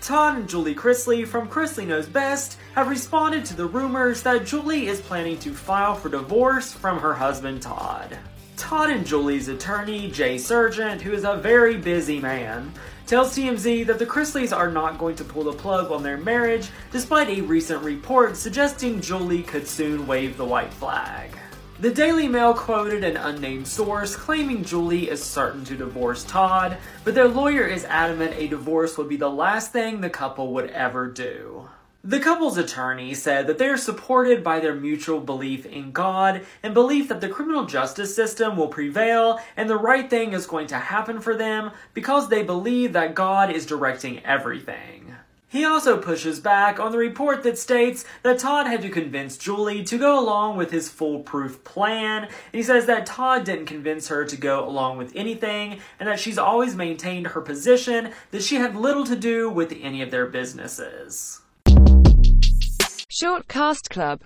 Todd and Julie Chrisley from Chrisley Knows Best have responded to the rumors that Julie is planning to file for divorce from her husband Todd. Todd and Julie's attorney, Jay Surgent, who is a very busy man, tells TMZ that the Chrisleys are not going to pull the plug on their marriage despite a recent report suggesting Julie could soon wave the white flag. The Daily Mail quoted an unnamed source claiming Julie is certain to divorce Todd, but their lawyer is adamant a divorce would be the last thing the couple would ever do. The couple's attorney said that they are supported by their mutual belief in God and belief that the criminal justice system will prevail and the right thing is going to happen for them because they believe that God is directing everything. He also pushes back on the report that states that Todd had to convince Julie to go along with his foolproof plan. He says that Todd didn't convince her to go along with anything and that she's always maintained her position that she had little to do with any of their businesses. Short Cast Club